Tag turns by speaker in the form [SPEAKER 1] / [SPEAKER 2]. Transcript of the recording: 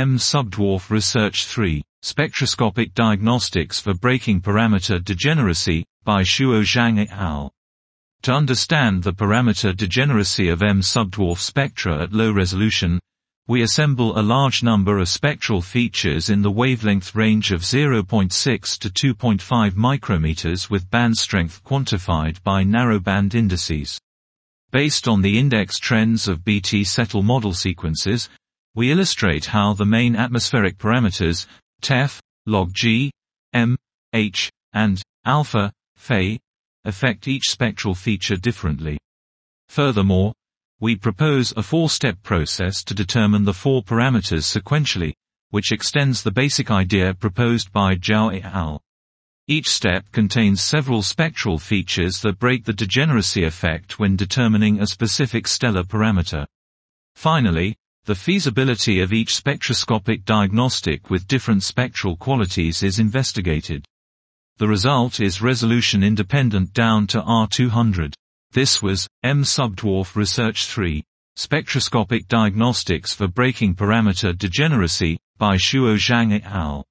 [SPEAKER 1] M subdwarf Research 3, Spectroscopic Diagnostics for Breaking Parameter Degeneracy, by Shuo Zhang et al. To understand the parameter degeneracy of M subdwarf spectra at low resolution, we assemble a large number of spectral features in the wavelength range of 0.6 to 2.5 micrometers with band strength quantified by narrowband indices. Based on the index trends of BT Settl model sequences, we illustrate how the main atmospheric parameters, Teff, log G, M, H, and alpha, Fe, affect each spectral feature differently. Furthermore, we propose a four-step process to determine the four parameters sequentially, which extends the basic idea proposed by Jao et al. Each step contains several spectral features that break the degeneracy effect when determining a specific stellar parameter. Finally, the feasibility of each spectroscopic diagnostic with different spectral qualities is investigated. The result is resolution independent down to R200. This was M subdwarf Research 3. Spectroscopic Diagnostics for Breaking Parameter Degeneracy by Shuo Zhang et al.